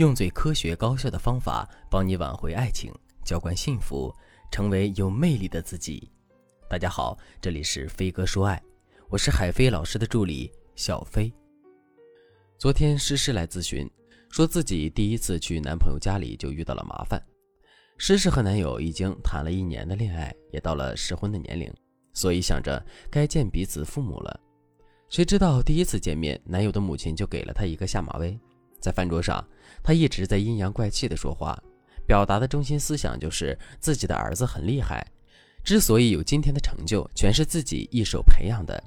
用最科学高效的方法帮你挽回爱情，浇灌幸福，成为有魅力的自己。大家好，这里是飞哥说爱，我是海飞老师的助理小飞。昨天诗诗来咨询，说自己第一次去男朋友家里就遇到了麻烦。诗诗和男友已经谈了一年的恋爱，也到了适婚的年龄，所以想着该见彼此父母了。谁知道第一次见面，男友的母亲就给了他一个下马威。在饭桌上，他一直在阴阳怪气的说话，表达的中心思想就是自己的儿子很厉害，之所以有今天的成就，全是自己一手培养的。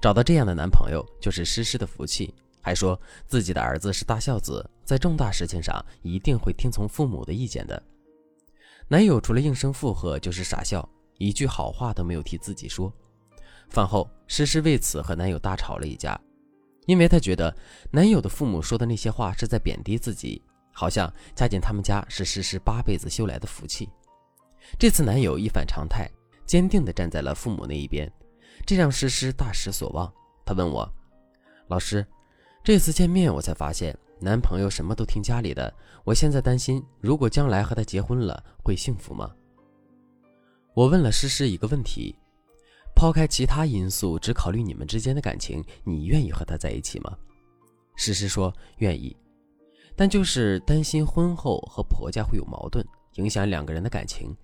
找到这样的男朋友就是诗诗的福气，还说自己的儿子是大孝子，在重大事情上一定会听从父母的意见的。男友除了应声附和就是傻笑，一句好话都没有替自己说。饭后，诗诗为此和男友大吵了一架。因为她觉得男友的父母说的那些话是在贬低自己，好像嫁进他们家是诗诗八辈子修来的福气。这次男友一反常态，坚定地站在了父母那一边，这让诗诗大失所望。她问我：“老师，这次见面我才发现男朋友什么都听家里的，我现在担心，如果将来和他结婚了，会幸福吗？”我问了诗诗一个问题。抛开其他因素，只考虑你们之间的感情，你愿意和他在一起吗？诗诗说愿意，但就是担心婚后和婆家会有矛盾，影响两个人的感情。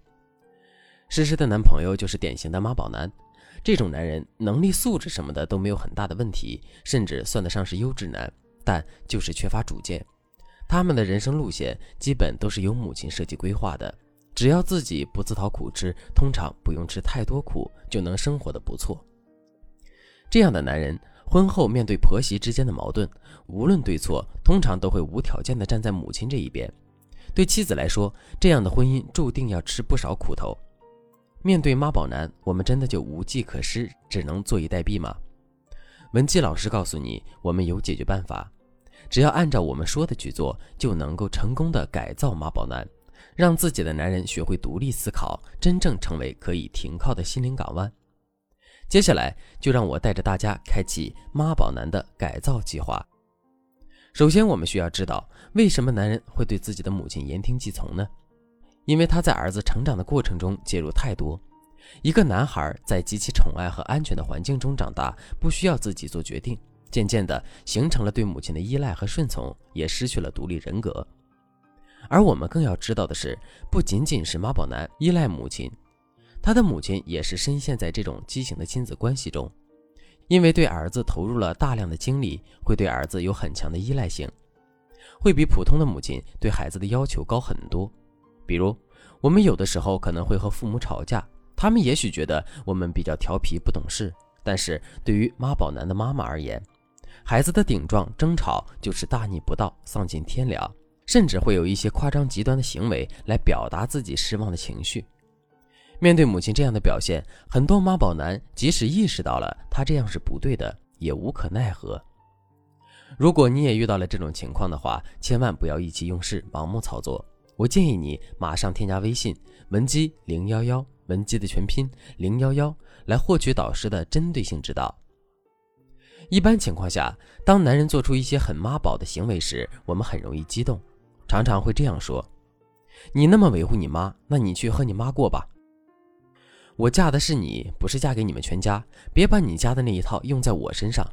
诗诗的男朋友就是典型的妈宝男，这种男人能力素质什么的都没有很大的问题，甚至算得上是优质男，但就是缺乏主见。他们的人生路线基本都是由母亲设计规划的。只要自己不自讨苦吃，通常不用吃太多苦就能生活的不错。这样的男人，婚后面对婆媳之间的矛盾，无论对错，通常都会无条件的站在母亲这一边。对妻子来说，这样的婚姻注定要吃不少苦头。面对妈宝男，我们真的就无计可施，只能坐以待毙吗？文姬老师告诉你，我们有解决办法，只要按照我们说的去做，就能够成功的改造妈宝男。让自己的男人学会独立思考，真正成为可以停靠的心灵港湾。接下来就让我带着大家开启妈宝男的改造计划。首先，我们需要知道为什么男人会对自己的母亲言听计从呢？因为他在儿子成长的过程中介入太多。一个男孩在极其宠爱和安全的环境中长大，不需要自己做决定，渐渐的形成了对母亲的依赖和顺从，也失去了独立人格。而我们更要知道的是，不仅仅是妈宝男依赖母亲，他的母亲也是深陷在这种畸形的亲子关系中，因为对儿子投入了大量的精力，会对儿子有很强的依赖性，会比普通的母亲对孩子的要求高很多。比如，我们有的时候可能会和父母吵架，他们也许觉得我们比较调皮不懂事，但是对于妈宝男的妈妈而言，孩子的顶撞争吵就是大逆不道，丧尽天良。甚至会有一些夸张极端的行为来表达自己失望的情绪。面对母亲这样的表现，很多妈宝男即使意识到了他这样是不对的，也无可奈何。如果你也遇到了这种情况的话，千万不要意气用事、盲目操作。我建议你马上添加微信文姬零幺幺，文姬的全拼零幺幺，来获取导师的针对性指导。一般情况下，当男人做出一些很妈宝的行为时，我们很容易激动。常常会这样说：“你那么维护你妈，那你去和你妈过吧。我嫁的是你，不是嫁给你们全家，别把你家的那一套用在我身上。”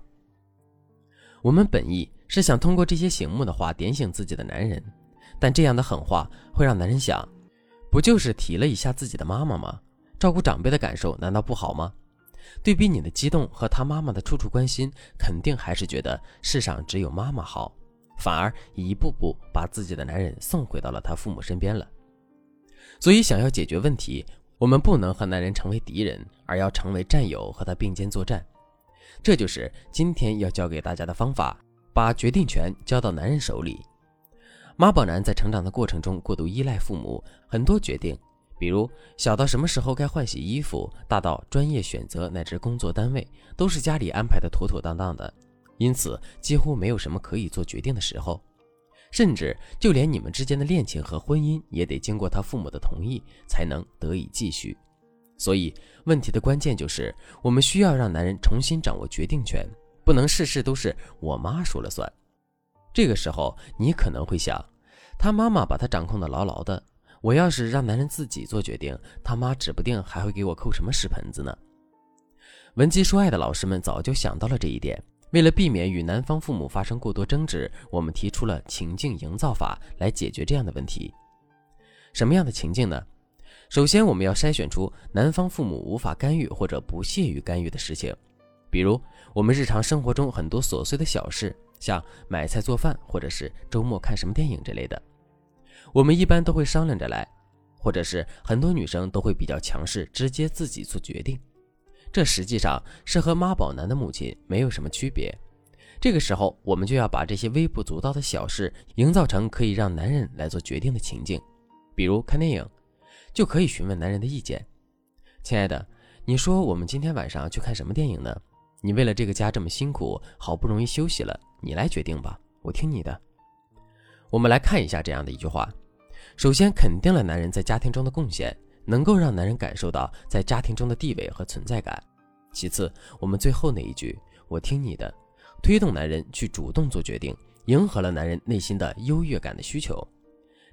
我们本意是想通过这些醒目的话点醒自己的男人，但这样的狠话会让男人想：不就是提了一下自己的妈妈吗？照顾长辈的感受难道不好吗？对比你的激动和他妈妈的处处关心，肯定还是觉得世上只有妈妈好。反而一步步把自己的男人送回到了他父母身边了。所以，想要解决问题，我们不能和男人成为敌人，而要成为战友，和他并肩作战。这就是今天要教给大家的方法：把决定权交到男人手里。妈宝男在成长的过程中过度依赖父母，很多决定，比如小到什么时候该换洗衣服，大到专业选择乃至工作单位，都是家里安排的妥妥当当的。因此，几乎没有什么可以做决定的时候，甚至就连你们之间的恋情和婚姻，也得经过他父母的同意才能得以继续。所以，问题的关键就是，我们需要让男人重新掌握决定权，不能事事都是我妈说了算。这个时候，你可能会想，他妈妈把他掌控的牢牢的。我要是让男人自己做决定，他妈指不定还会给我扣什么屎盆子呢。闻鸡说爱的老师们早就想到了这一点，为了避免与男方父母发生过多争执，我们提出了情境营造法来解决这样的问题。什么样的情境呢？首先，我们要筛选出男方父母无法干预或者不屑于干预的事情，比如我们日常生活中很多琐碎的小事，像买菜做饭，或者是周末看什么电影之类的。我们一般都会商量着来，或者是很多女生都会比较强势，直接自己做决定。这实际上是和妈宝男的母亲没有什么区别。这个时候，我们就要把这些微不足道的小事营造成可以让男人来做决定的情境。比如看电影，就可以询问男人的意见：“亲爱的，你说我们今天晚上去看什么电影呢？你为了这个家这么辛苦，好不容易休息了，你来决定吧，我听你的。”我们来看一下这样的一句话。首先肯定了男人在家庭中的贡献，能够让男人感受到在家庭中的地位和存在感。其次，我们最后那一句“我听你的”，推动男人去主动做决定，迎合了男人内心的优越感的需求。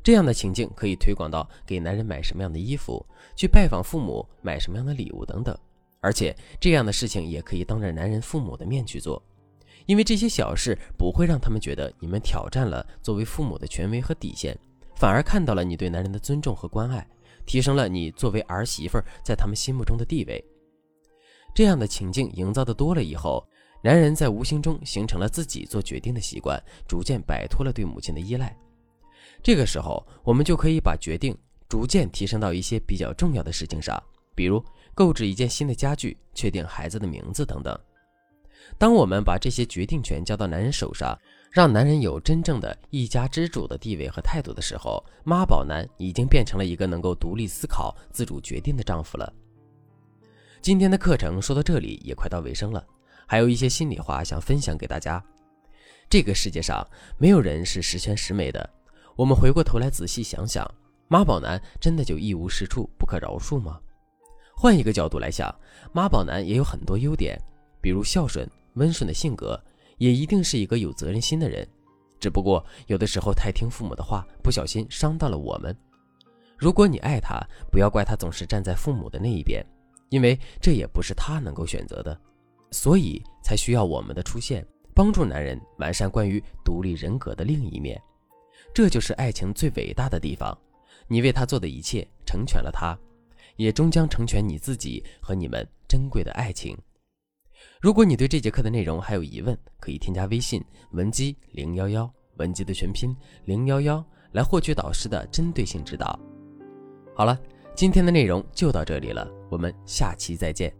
这样的情境可以推广到给男人买什么样的衣服，去拜访父母买什么样的礼物等等。而且这样的事情也可以当着男人父母的面去做，因为这些小事不会让他们觉得你们挑战了作为父母的权威和底线。反而看到了你对男人的尊重和关爱，提升了你作为儿媳妇在他们心目中的地位。这样的情境营造的多了以后，男人在无形中形成了自己做决定的习惯，逐渐摆脱了对母亲的依赖。这个时候，我们就可以把决定逐渐提升到一些比较重要的事情上，比如购置一件新的家具、确定孩子的名字等等。当我们把这些决定权交到男人手上，让男人有真正的一家之主的地位和态度的时候，妈宝男已经变成了一个能够独立思考、自主决定的丈夫了。今天的课程说到这里也快到尾声了，还有一些心里话想分享给大家。这个世界上没有人是十全十美的，我们回过头来仔细想想，妈宝男真的就一无是处、不可饶恕吗？换一个角度来想，妈宝男也有很多优点，比如孝顺、温顺的性格。也一定是一个有责任心的人，只不过有的时候太听父母的话，不小心伤到了我们。如果你爱他，不要怪他总是站在父母的那一边，因为这也不是他能够选择的，所以才需要我们的出现，帮助男人完善关于独立人格的另一面。这就是爱情最伟大的地方，你为他做的一切成全了他，也终将成全你自己和你们珍贵的爱情。如果你对这节课的内容还有疑问，可以添加微信文姬零幺幺，文姬的全拼零幺幺，来获取导师的针对性指导。好了，今天的内容就到这里了，我们下期再见。